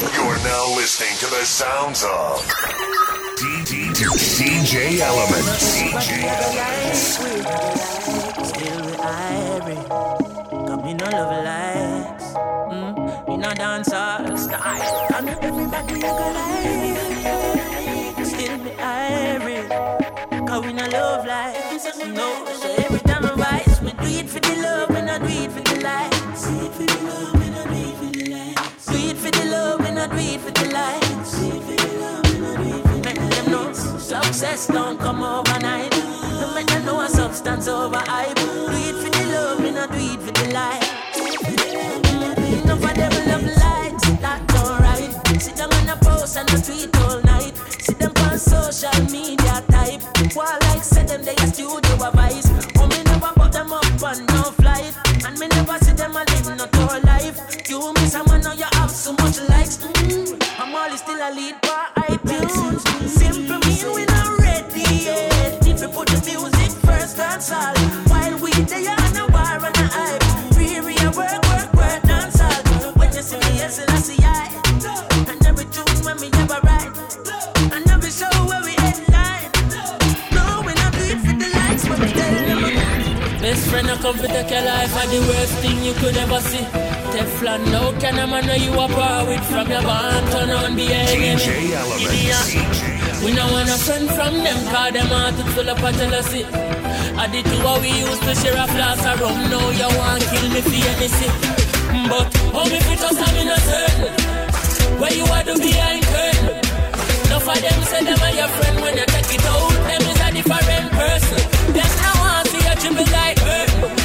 You're now listening to the sounds of DJ Element. DJ. Still dance all style. And. Still we no love. No, every time I rise, we do it for the love, we not do it for the. Do it for the love, not do it for the likes. Make them know success don't come overnight. No make them know a substance over hype. Do it for the love, we not do it for the likes. Enough of them love likes, that's alright. Sit down on a post and a tweet all night. Sit them on social media cause them heart is full of jealousy. I did two what we used to share a flask of rum, now you want kill me for anything. But how me fit us have in a turn? Where you are do behind curtain? Enough of them say them are your friend when you take it out, them is a different person. Them now want see you dribble like hurt.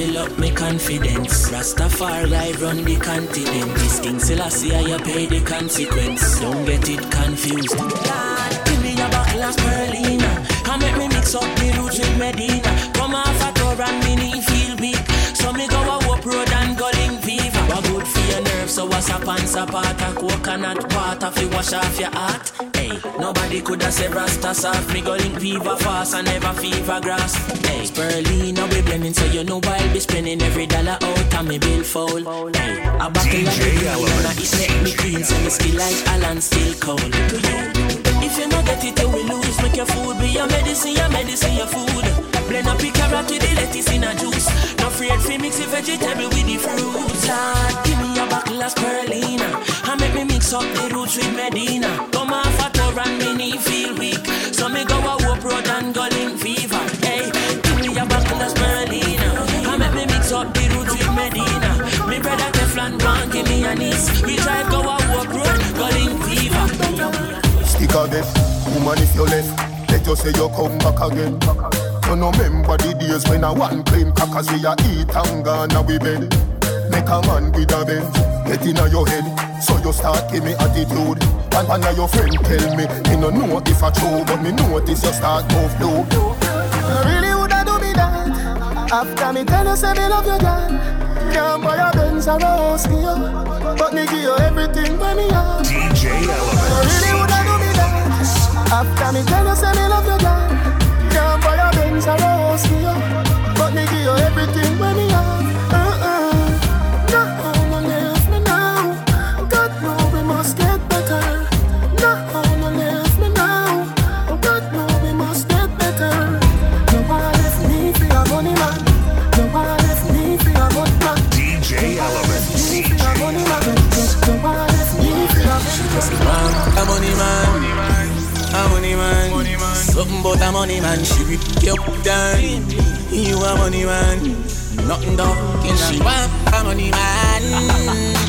Build up me confidence. Rastafari run the continent. This King Selassie, I pay the consequence. Don't get it confused. God, give me a bottle of spirulina. And make me mix up the roots with Medina. Come off a tour and me so what's up and support a coconut water fi wash off your heart. Hey, nobody coulda say Rasta soft. Me go link fever fast and never fever grass. Hey, Spirulina we blending, so you know I'll be spending every dollar out and me bill foul. Hey, a bottle of Element. and it make me clean, so me skill like Alan still cold. If you not get it, you will lose. Make your food be your medicine, your medicine, your food. Blend up your carrot with the lettuce in a juice. No afraid fi mix the vegetable with the fruits. Lord, give me a bottle of spirulina. And make me mix up the roots with Medina. Come off a tour and me knee feel weak. So me go a whoop road and go link fever. Hey, give me a bottle of spirulina. And make me mix up the roots with Medina. Me brother Teflon one give me a niece. We drive go a whoop road, go link fever. Stick a death, woman if you left Let you say you come back again. You no remember the days when I one clean crackers we a eat and gone a we bed. Make a man with a bench, get in your head. So you start give me attitude. And one of your friend tell me, me no know if I true But me notice you start move low You really woulda do me that. After me tell you say me love you girl. Can't buy a Benz or a house for you But me give you everything when me have DJ you Element. After me tell you say me love you girl Can't buy a Benz or a house for you But me give you everything when me something about a money man. She rip you up down. You a money man, nothing talking. She want a money man,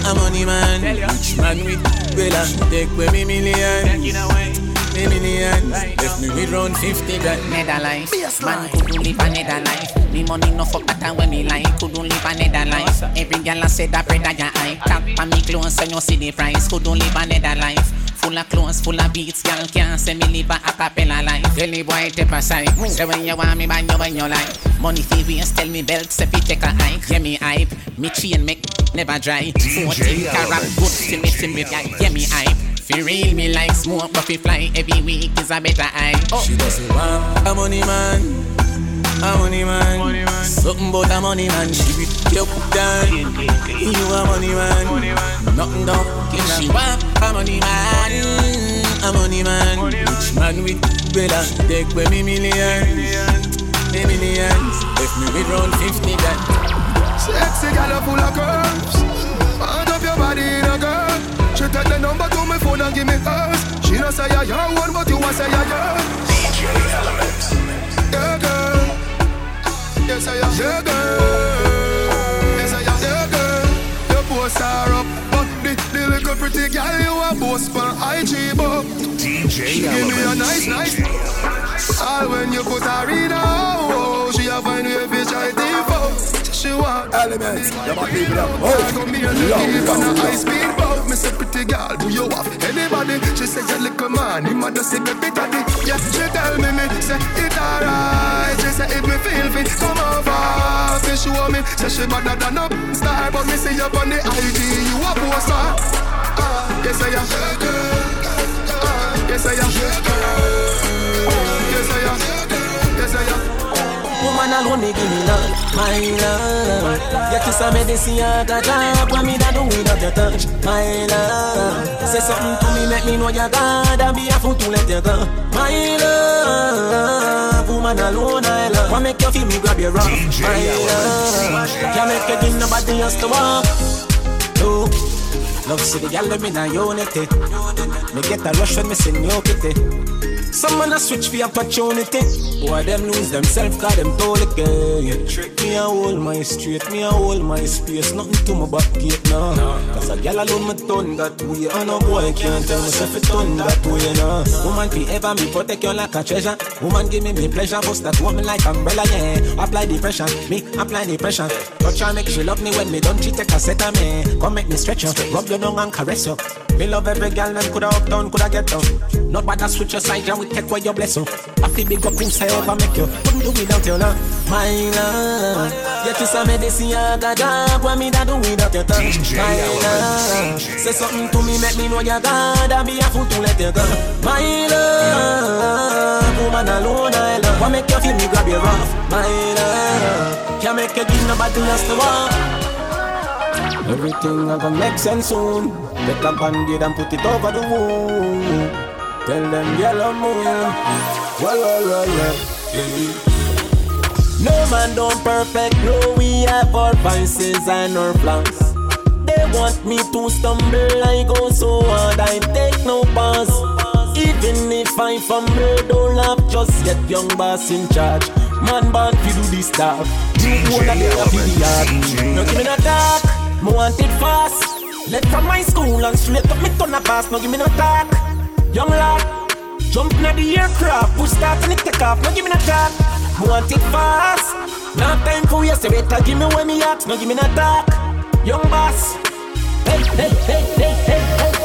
a money man. Rich man with well, she take away me million, me million. Left me with round fifty grand. Nether life. Man couldn't live another life. Me money no fuck better when me like. Couldn't live another life. Every girl I said that bread your eye. Tap on me clothes and you see the price. Couldn't live another life. Full of clothes, full of beats, girl can't say me live a acapella life. Tell mm, the boy take a side. Say when you want me, buy you when you like. Money fi waste, tell me belt, say fi take a hike. Yeah me hype, me chain make never dry. Fourteen carat good, see me, see me, yeah, yeah me hype. Fi real me like smoke, but fi fly every week is a better eye. Oh. She doesn't want a money man, a money man. money man. Something about a money man. She be up down. You a money man. money man. Nothing done. She want a money man. A money man. Rich man with Bella. Take away me millions. Me millions. If me with round 50 that. Sexy gal full of curves. Hand up your body in a girl. She take the number to my phone and give me hers. She don't say you're your one, but you want say you're yours. DJ Element. Yeah, girl. Yes, I am. Yeah, girl. Yes, I am. Yeah, girl. Your posts are up, but the, the little pretty girl you a post for IG, but DJ she give me a nice, nice. All when you put her in a oh, Elements, you might leave it up. Oh, love, love, high speed boat. Me say pretty girl, do you have anybody? She say you little man, him just say baby daddy. Yeah, she tell me me say it alright. She say if me feel fit, come over. She show me say she better than a star, but me see you on the IG, you a poster. Ah, yes I am. Ah, yes I am. Yes I am. Yes I am. Woman alone me give me love, my love. Your kiss a medicine, I got up. What me da do without your touch, my love. Say something to me, make me know you're God. And be a fool to let you go, my love. Woman alone I love. What make you feel me grab your DJ my love. Can't make you give nobody else to walk. No. Love see the gal them in a unity. Me get a rush when me sing yo kitty. Some man a switch for opportunity. Boy, them lose themselves, cause them told again. Trick me a hold my street, me a hold my space. Nothing to my back gate now. Cause a gal alone me turn that way. And no boy can't tell me if it turn that way now. Woman be ever me protect you like a treasure. Woman give me me pleasure, bust that woman like umbrella, yeah. Apply the pressure, me apply the pressure. Touch her, make she love me when me don't cheat, take a set of me. Come make me stretch you, rub your down and caress you. Me love every girl, man coulda up down, coulda get down. Not bad, I switch your side, and we take away your blessing. I feel big up inside, over make you. Couldn't do without you, now. My love, you kiss a medicine, I got dog. What me da do without your touch? My love, say something to me, make me know you're God. I be a fool to let you go. My love, woman alone, I love. What make you feel me grab your rough? My love, can't make you give nobody else to walk. Everything a gonna make sense soon. Get a band-aid and put it over the wound. Tell them yellow moon. Well, well, well, well. yeah. No man don't perfect. No, we have our vices and our flaws. They want me to stumble. I go so hard. I take no pause. Even if I fumble, don't laugh. Just get young boss in charge. Man born fi do this stuff. You wanna be a yard. No give me no talk. Me want it fast. Left from my school and straight up me turn a pass. No give me no talk. Young lad, jump in the aircraft, push start and it take off. No give me no talk. Me want it fast. No time for waste. Better give me where me at. No give me no talk. Young boss. Hey, hey, hey, hey, hey, hey.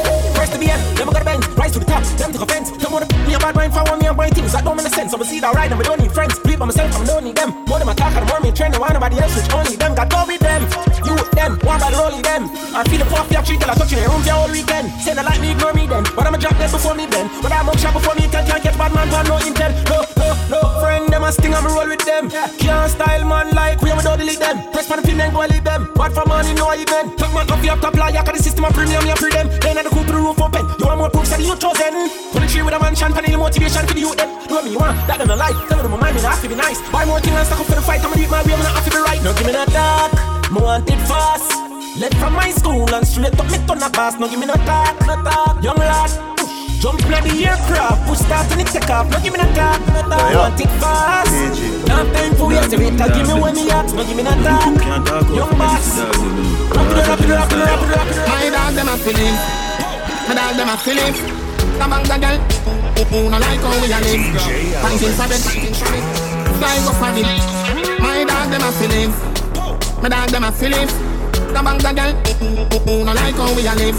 First to the end, never got a bend. Rise to the top, them to offense. Come on, me a bad mind one, me a brain things that don't make sense. We see that right, and we don't need friends. Believe by myself, I'm don't need them. More than my talk, and more me train. I want nobody else, which only them. Got go with them. You with them, one by the rolling them. I feel the puff, yeah, treat till I touch in the room, yeah, all weekend. Say they like me, ignore me then. But I'm a drop dead before me then. But I'm up shot before me, can can't get bad man, one no intent. No, no, no, friend, them a sting, I'm a roll with them. Can't style man like we, a don't delete them. Press for the pin, then go leave them. Bad for money, no even. Talk man off your top cause the system a premium, you free them. Then I the to the roof open. You want more proof, that you chosen. Put a tree with a mansion, the motivation for the youth them. Do what me want, that them a lie. Tell them my mind, me not have to be nice. Buy more things and stack up for the fight, I'ma do it my way, I'm not have to be right. No, give me that talk, me want it fast. Left from my school and straight up me turn a pass. No give me no talk, no talk. Young lad, jump in the aircraft, push start and it take off. No give me no talk, no talk. Yeah, yeah. Want it fast. No time for waste, wait, give me when me at. No give me no talk. Young boss, rap it, rap it, rap it, rap it, rap it. My dog them a feeling, my dog them a feeling. The bank a girl, who no like how we a live. Fighting for it, fighting for it. Fly go for it. My dog them a feeling, my dog them a feeling. The bank a girl, who no like how we a live.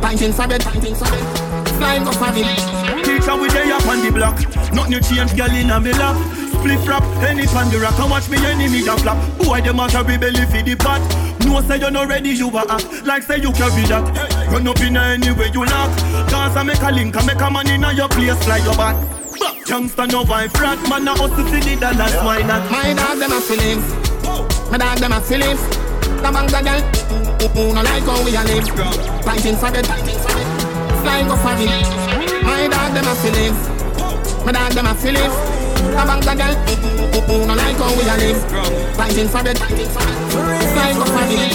Fighting for it, fighting for it. Fly go for it. Teacher we there up on the block Nothing you change girl in a me lap Split rap, any pan the rock And watch me enemy da flap Boy them a carry belly for the pot No say you not ready you a act Like say you carry that Run up in any way you knock Cause I make a link I make a man in a your place Fly your back Gangsta no vibe frat Man a hustle for the dollars Why not? My dog them a feelings. My dog them a feelings. The bangs a girl who no like how we a live. Fighting for the flying go for it. My dog them a feelings. My dog them a. The bangs a girl no like how we a live. Fighting for go for it.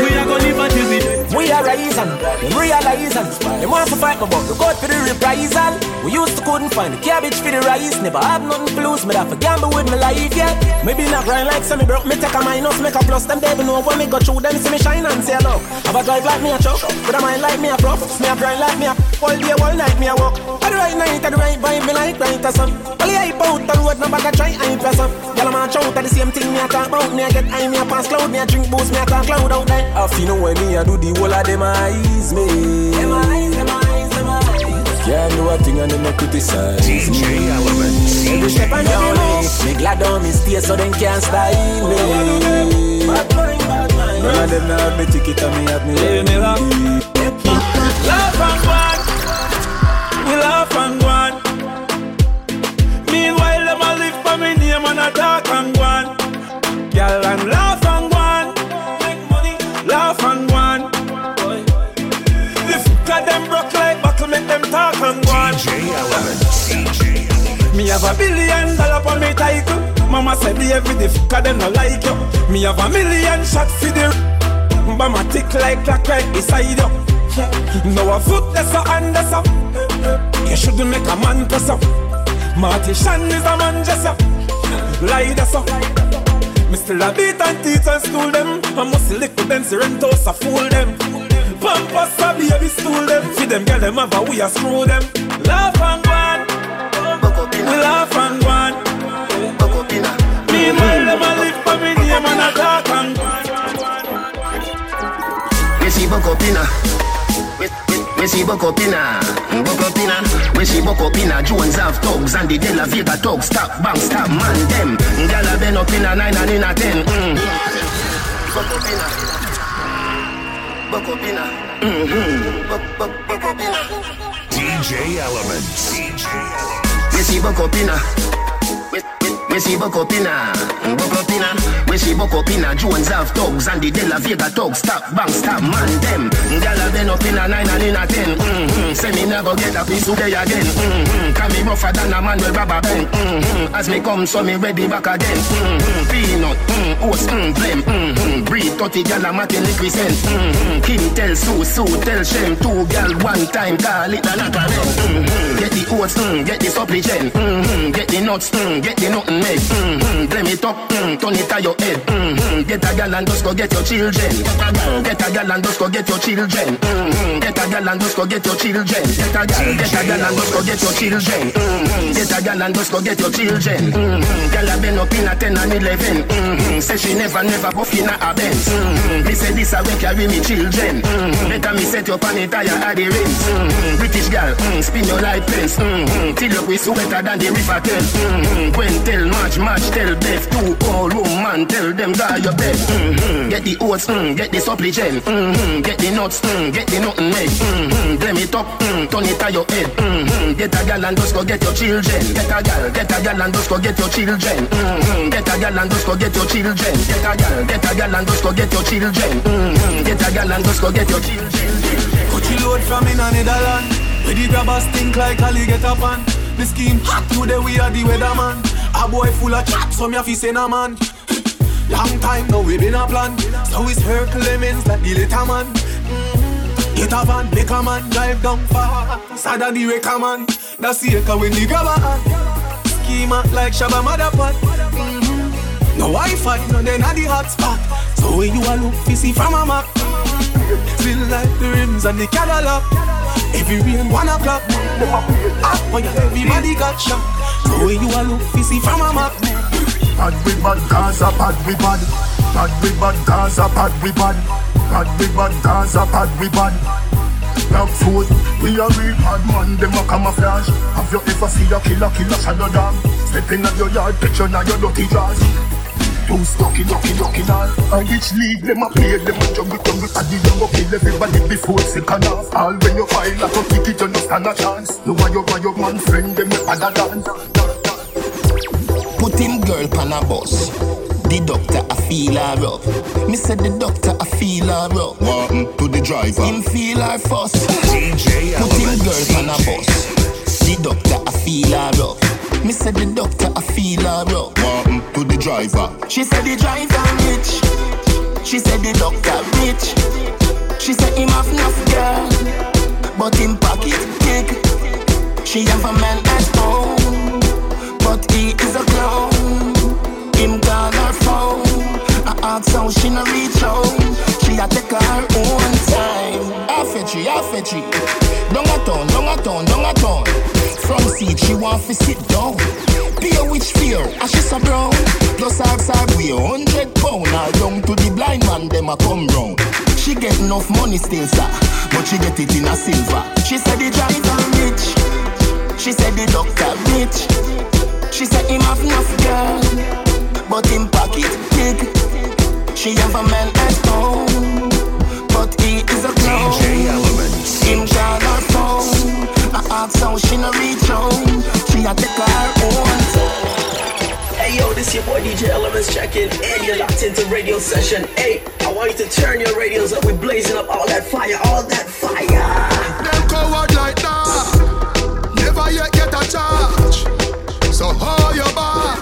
We a go live until we We are rising, them realizing. Them want to fight me, but look out for the reprisal. We used to couldn't find the cabbage for the rice. Never have nothing to lose, me that for gamble with my life, yeah. Maybe not grind like some me broke, me take a minus, make a plus. Them devil know when me go through them, see me shine and say look. Have a drive like me a truck, but a mind like me a prof. Me a grind like me a all day, all night me a walk. At the right night, at the right vibe, me like right as sun. Only hype out road, no bag a try hype as sun. Girl, I'm a out at the same thing me a talk about. Me a get high, me a pass cloud, me a drink booze, me a talk cloud out there. I feel know when me a do the whole of them eyes me. Them eyes, them eyes, them eyes. Can't do a thing and them no criticize DJ me. Elements. Every step and every move, me glad on me stay so them can't style me. Bad mind, bad mind. None of them now have me ticket and me have me. Yeah, me laugh. Laugh and go on. We laugh and go on. DJ Elements. DJ Me have a billion dollar for me title. Mama said the every day fuck of them no like you. Me have a million shot for the But my tick like clock right beside you. No a foot that's a hand that's a. You shouldn't make a man press up. Marty Shan is a man just up. Lie that's up. Me still a beat and teach and school them. I must lick with them, Serentos a fool them. Pampas a baby stool them. See them girl them a we a screw them. Laugh and go on. We laugh and go on. Meanwhile, them a live for me name and a talk and go on. We see Bokopina. We, see Bokopina. Bokopina. We see Bokopina. Jones have thugs and the De La Vega thugs. Stop, bang, stop, man, them. Gyal a been up in a nine and in a ten. Mm. Bokopina. Bokopina. Mm-hmm. Bok- bok- Bokopina. DJ Elements. DJ see Bokopina. We, we, we see Bokopina. Bokopina. We see Bokopina. Jones have thugs and the De La Vega thugs. Stop, bang, stop, man, them. Gyal a been up in a nine and in a ten. Mm-hmm. Say me never get a piece of day again. Mm-hmm. Can me rougher than a man with rubber band. Mm-hmm. As me come, so me ready back again. Mm-hmm. Peanut, mm, oats, mm, blem. Mm-hmm. Breed 30 gyal a matin represent. Mm-hmm. Kim tell Sue, Sue tell Shem. Two gyal one time, call it a knock mm-hmm. Get the oats, mm, get the supplicant. Mm-hmm. Get the nuts, mm, get the nothing made. Mm-hmm. Blem it up, mm, turn it on your head. Mm-hmm. Get a gyal and just go get your children. Get a gyal and just go get your children. Mm-hmm. Get a gyal and just go get your children. Get a gyal, get a gyal and just go get your children. Mm-hmm. Get a gyal and just go get your children. Mm-hmm. Gyal a been up in a 10 and 11. Mm-hmm. Say she never, never buff in a Benz. Mm-hmm. Me say this a way carry me children. Mm-hmm. Better me set on it higher at the rims. Mm-hmm. British girl, mm, spin your light fence. Mm-hmm. Till up we sweater than the river tell. Mm-hmm. Gwen tell, March, March tell Beth. Two old woman tell them guy your bed. Mm-hmm. Get the oats, mm, get the supplicant. Mm-hmm. Get the nuts, mm, get the nothing made. Mm-hmm. Blame it up, mm, turn it on your head. Mm-hmm. Get a gal and just go get your children. Get a gal, get a gal and just go get your children. Mm-hmm. Get a gal and just go get your children. Get a gal, get a gal and just go get your children. Mm-hmm. Get a gal and just go get your children. Coachy load from in a Netherland. Where the grabbers stink like alligator pan. The scheme hot today we are the weatherman. A boy full of chat, so me a fi say na man. Long time now we been a plan. So it's her Clemens like the little man. Mm-hmm. Get a van, make a man drive down far. Sada the wrecker man. That's the echo when the grabber hand. Schema like Shabba Motherpot. Mm-hmm. No Wi-Fi, no then at the hotspot. So when you a look, you see from a map. Feel like the rims and the Cadillac. Every rain one o'clock. Up when everybody got shot. When you a look, see from a map. Bad we bad, Gaza bad we bad. Bad we bad, Gaza bad we bad. Bad we bad, Gaza bad we bad. Black food, we a real bad man, them a camouflage Have you ever see a killer, killer shadow dog? Step in at your yard, picture now your dirty jaws too stucky, lucky, lucky now. And which league them a play, them a jungle, jungle. And the young kill everybody before second half. All when you file like a ticket, you no stand a chance. You want your, want your man friend, them a other dance. Put him girl pan a bus. The doctor I feel her up. Me said the doctor I feel her up. What to the driver? Him feel her first. DJ Put him Element. girl pan a bus. The doctor I feel her up. Me said the doctor I feel her up. What to the driver? She said the driver rich. She said the doctor rich. She said him have enough girl, but him pocket big. She have a man at home, but he is a clown. Him call her phone. I ask how she no reach home. She a take her own time. I fetch it, I fetch it. Down a town, down a town, down a town. From seat she want to sit down. Pay which fear, and she so brown. Plus ask her weigh hundred pound. Her down to the blind man, them a come round. She get enough money still, sir, but she get it in a silver. She said the driver rich. She said the doctor rich. She said him have enough girl, but him pocket big. She have a man at home, but he is a clown. DJ Element. Him call her phone. I ask how she no reach home. She a take her own time. Hey yo, this your boy DJ Elements checking in. You're locked into radio session 8. I want you to turn your radios up. We're blazing up all that fire, all that fire. Them coward like that. Never yet get a charge. So hold your back.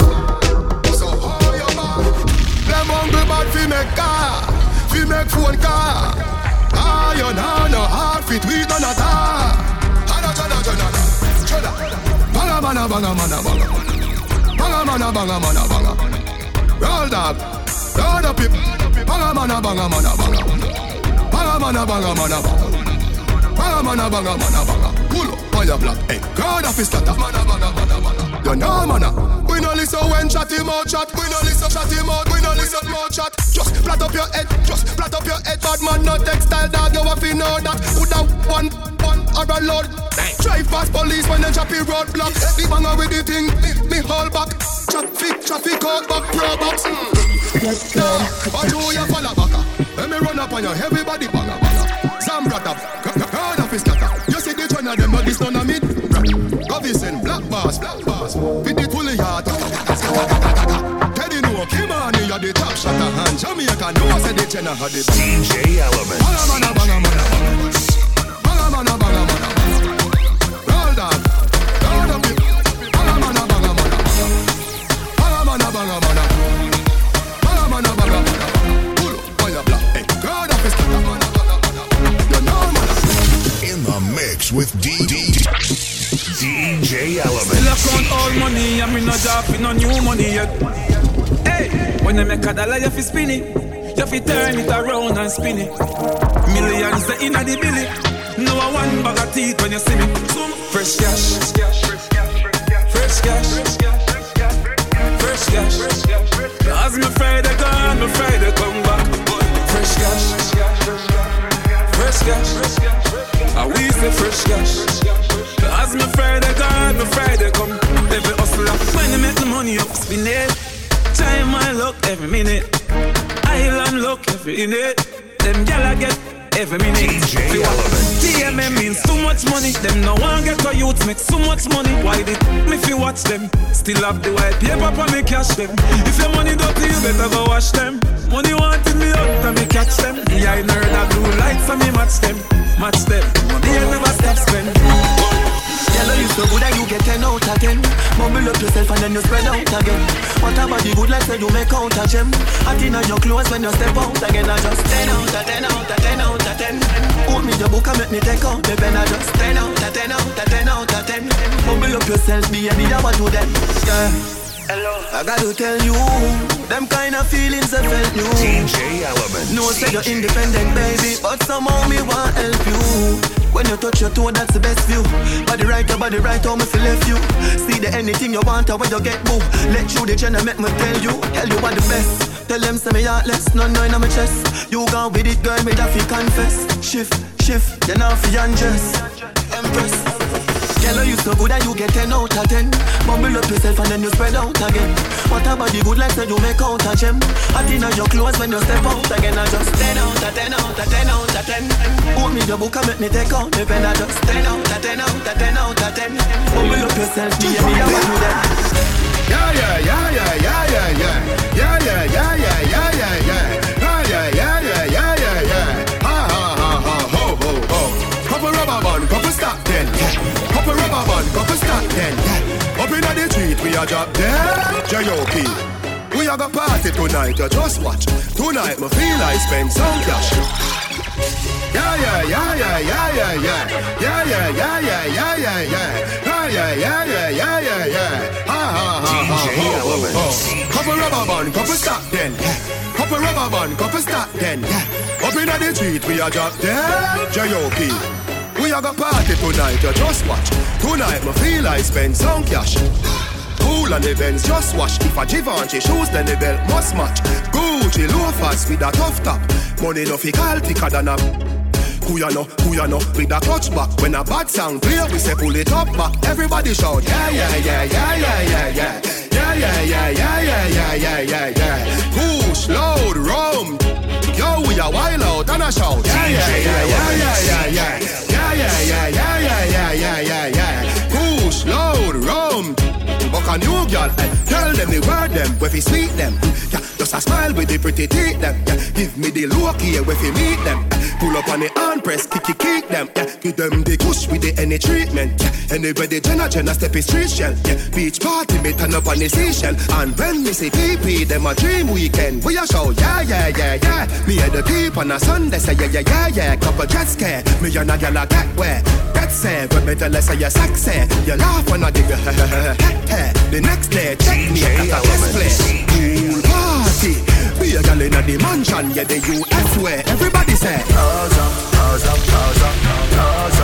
So hold your back. Them hungry bad fi make car, fi make phone car. Ah, you know no hard fit we chada chada. Banga mana banga mana banga. Banga mana banga mana banga. Roll dog, roll up it. Banga mana banga mana banga. Banga mana banga mana banga. Banga mana banga mana banga. Pull up on your block, hey. God of his scatter. Mana mana mana mana. You know mana. We no listen when chat him out chat. We no listen chat him out. We no listen more chat. Just flat up your head. Just flat up your head. Bad man no textile dog. You have to know that. One one or a load. Drive past police when they choppy roadblock. The banger with the thing. Me, me hold back. Traffic traffic out back pro box. Yeah. Watch who you follow back. Let me run up on you. Everybody banger banger. Zambrata, God of his scatter. You see the trend of them, but this none of me. Govison, black bass, black bass. With the fully yard. Teddy no, Kimani, you're the top shot of hand. Jamaica, no, I said the tenor had the DJ Element. Banga mana, banga mana, banga. Banga mana, banga with. DJ Still Element. I count all money and me no job for no new money yet. Hey, when I make a dollar, you fi spin it. You fi turn it around and spin it. Millions the inna the billy. No a one bag of teeth when you see me. Some fresh cash, fresh cash, fresh cash. Cause me Friday gone, me Friday come back. Fresh cash, fresh cash. I we say fresh cash. Cause me Friday gone, me Friday come. Every hustler, when they make the money up, spin it. Time my luck every minute. Island luck every minute. Them gyal I get every minute. DJ Fi what? Element. TMM means too much money. Them no one get a youth make so much money. Why did me fi watch them? Still have the white paper for me cash them. If your money dirty, you better go wash them. Money wanted me out, and me catch them. Yeah, I nerd a blue lights, and me match them. Match them. Money I never stop spend. Yellow you so good that you get 10 out of 10 Mumble up yourself and then you spread out again. What about the good like say you make out a gem. Hot in your clothes when you step out again. I just 10 out of 10 out of 10 out of 10 Hold me your book and make me take out the pen. I just 10 out of 10 out of 10 out of 10 Mumble up yourself, be any I want to them. Yeah. Hello. I gotta tell you, them kind of feelings I felt you. DJ Element. No say you're independent, baby, but somehow me want help you. When you touch your toe, that's the best view. Body right, your body right, how me feel left you. See the anything you want, when you get boo. Let you the channel make me tell you, tell you what the best. Tell them say me heartless, no no in my chest. You gone with it, girl, me that fi confess. Shift, shift, you know fi undress. Empress. Girl, you so good that you get 10 out of 10. Bumble up yourself and then you spread out again. What a body good like say you make out a gem. Hot inna your clothes when you step out again. I just 10 out of 10 out of 10 out of 10. Hold me your book and make me take out the pen. I just 10 out of 10 out of 10 out of 10. Bumble up yourself, baby, I want you there. Yeah, yeah, yeah, yeah, yeah, yeah, yeah. Yeah, yeah, yeah, yeah, yeah, yeah, yeah. Ah, yeah, yeah, yeah, yeah, yeah, yeah. Ha, ha, ha, ha, ho, ho, ho. Couple rubber band, then, yeah. Couple rubber band, couple stock then, yeah. Up inna the street, we a drop dead. J.O.P. We a go party tonight, you just watch. Tonight, me feel I spend some cash. Yeah, yeah, yeah, yeah, yeah, yeah, yeah. Yeah, yeah, yeah, yeah, yeah, yeah, yeah. Ah, yeah, yeah, yeah, yeah, yeah, yeah. Ha, ha, ha, ha, DJ ho, ho, Element. ho. Couple rubber band, couple stock then, yeah. Couple rubber band, couple stock then, yeah. Up inna the street, we a drop dead. J.O.P. We a go party tonight, you just watch. Tonight, me feel I spend some cash. Cool the Benz, just wash. If a Givenchy shoes, then the belt must match. Gucci loafers with a tough top. Money no fi call thicker than a. Who ya know, who with a clutch back. When a bad sound clear, we say pull it up back. Everybody shout, yeah, yeah, yeah, yeah, yeah, yeah, yeah. Yeah, yeah, yeah, yeah, yeah, yeah, yeah, yeah, yeah. Push, load, rum. Yo 呀歪楼，当那手，呀呀呀呀呀呀呀呀呀呀呀呀呀呀呀，Push load roam。Buck a new girl, eh. Tell them the word them, where fi sweet them. Yeah, just a smile with the pretty teeth them. Yeah, give me the look here where fi meet them. Eh. Pull up on the hand press, kick it, kick them. Yeah, give them the kush with the any treatment. Yeah, the Jenna Jenna step is street shell. Yeah, beach party me turn up on the seashell. And when me see PP, them a dream weekend. We a show, yeah, yeah, yeah, yeah. Me and the peep on a Sunday say yeah, yeah, yeah, yeah. Couple jet scare, me and a gal a get where. That's sad, but me tell her say you're sexy. You laugh when I give you The next day, check me at a display. Pool party. Be a gal inna the mansion, yeah, the US where everybody say. Up, pause up, pause up, pause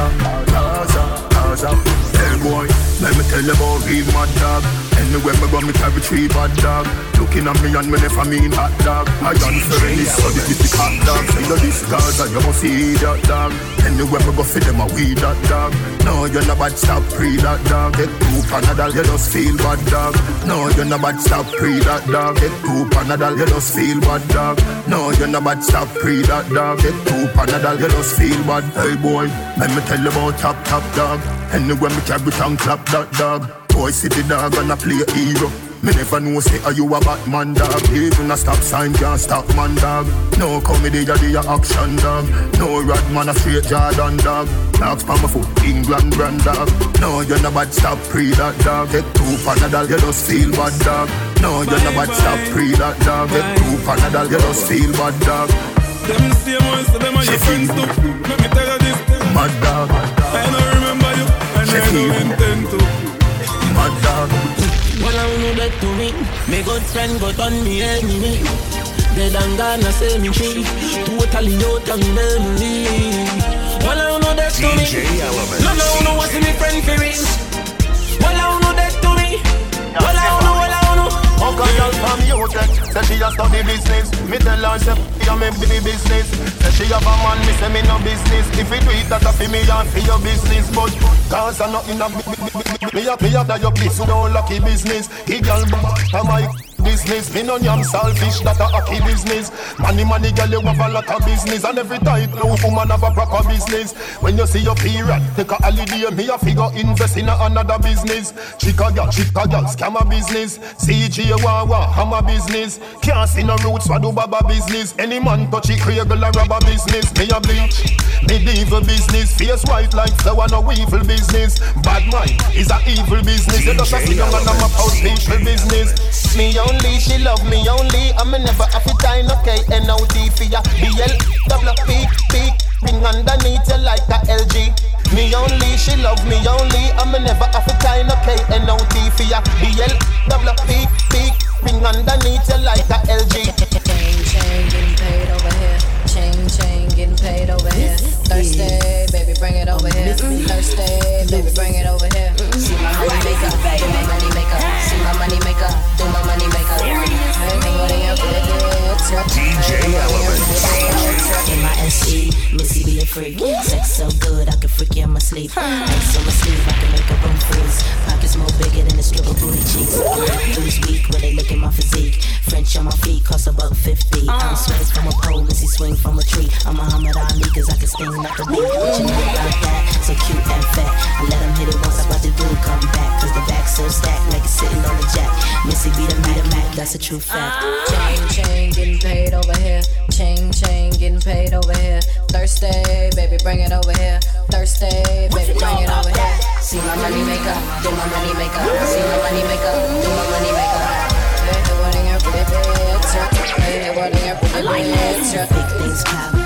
up, pause up, pause up. Hey boy, let me tell you about real mad dog. Anywhere me go, me carry three bad dog. Looking at me and me never mean hot dog. I done for any so the kitty hot dog. You this cause and you must see that dog. Anywhere me go, for them a weed that dog. No, you're not bad, stop pre that dog. Get two panadol, you just feel bad dog. No, you're not bad, stop pre that dog. Get two panadol, you just feel bad dog. No, you're not bad, stop pre that dog. Get two panadol, you just feel bad. Hey boy, let me tell you about top top dog. Anywhere me carry tongue clap that dog. Boy, see the dog and I play a hero. Me never know say are you a Batman dog? Even a stop sign can't stop man dog. No comedy a the action dog. No rad man a straight Jordan dog. Dogs pa my foot England brand dog. No you're not bad stop pre that dog. Get two panadol you just feel bad dog. No you're not bad stop pre that dog. Get two panadol you just feel bad dog. Them same ones, so them are your friends too. Let me tell you this. Mad dog. I don't remember you, and I don't intend to. Mad dog Well, I know that to me. Me good friend got on me enemy. Dead and gone, I say me free. Totally out of me memory. Well, I know that to me. DJ Element. No, no, no, what's me friend for real? Well, I know that to me. Well, I know, well, I know. Fuck a girl from UTech, say she a study business. Me tell her say me be the business. Say she have a man, me say me no business. If you do it, that a fi me and fi your business. But cause I not in a me a me a that your place, no lucky business. He girl back my business. Me no yam selfish, that a hacky business. Money, money, girl, you have a lot of business. And every tight loaf woman have a proper business. When you see your period, take a holiday, me a figure invest in another business. Chica girl, chica girl, scam a business. CG Wawa, hammer business. Can't see no roots, what do baba business. Any man touch it, create a rubber business. Me a bleach, medieval business. Face white like flower, no evil business. Bad mind is a evil business. You just a see young and I'm a people business. Me only, she love me only. I'm never have to die, okay? N-O-T for ya. B-L, double P, P. Ring underneath you like a LG. Me only, she love me only. I'm never have to die, okay? N-O-T for ya. B-L, double P, P. Ring underneath you like a LG. Chain, chain, getting paid over. Chain, chain, getting paid over here. Thursday, baby, bring it over here. Thursday, baby, bring it over here. See my money maker, do my money maker. See my money maker, do my money maker. Everybody up with it. DJ Element. M-I-S-E, Missy be a freak. Sex so good, I can freak you in my sleep. Ice on my sleeve, I can make a room freeze. Pockets more bigger than a stripper booty cheeks. Lose weak when they look at my physique. French on my feet cost about 50. I'm swing from a pole, Missy swing from a cause I can sting like a bee. What you know about that? So cute and fat. I let him hit it once, I watch the dude come back. Cause the back so stacked, like it's sitting on the jack. Missy beat him, beat him back, that's a true fact. Chain, chain, getting paid over here. Chain, chain, getting paid over here. Thursday, baby, bring it over here. Thursday, baby, bring it over here. See my money maker, do my money maker. See my money maker, do my money maker. Hey, the wedding your pretty bitch. Hey, the wedding your pretty bitch. Big things pop,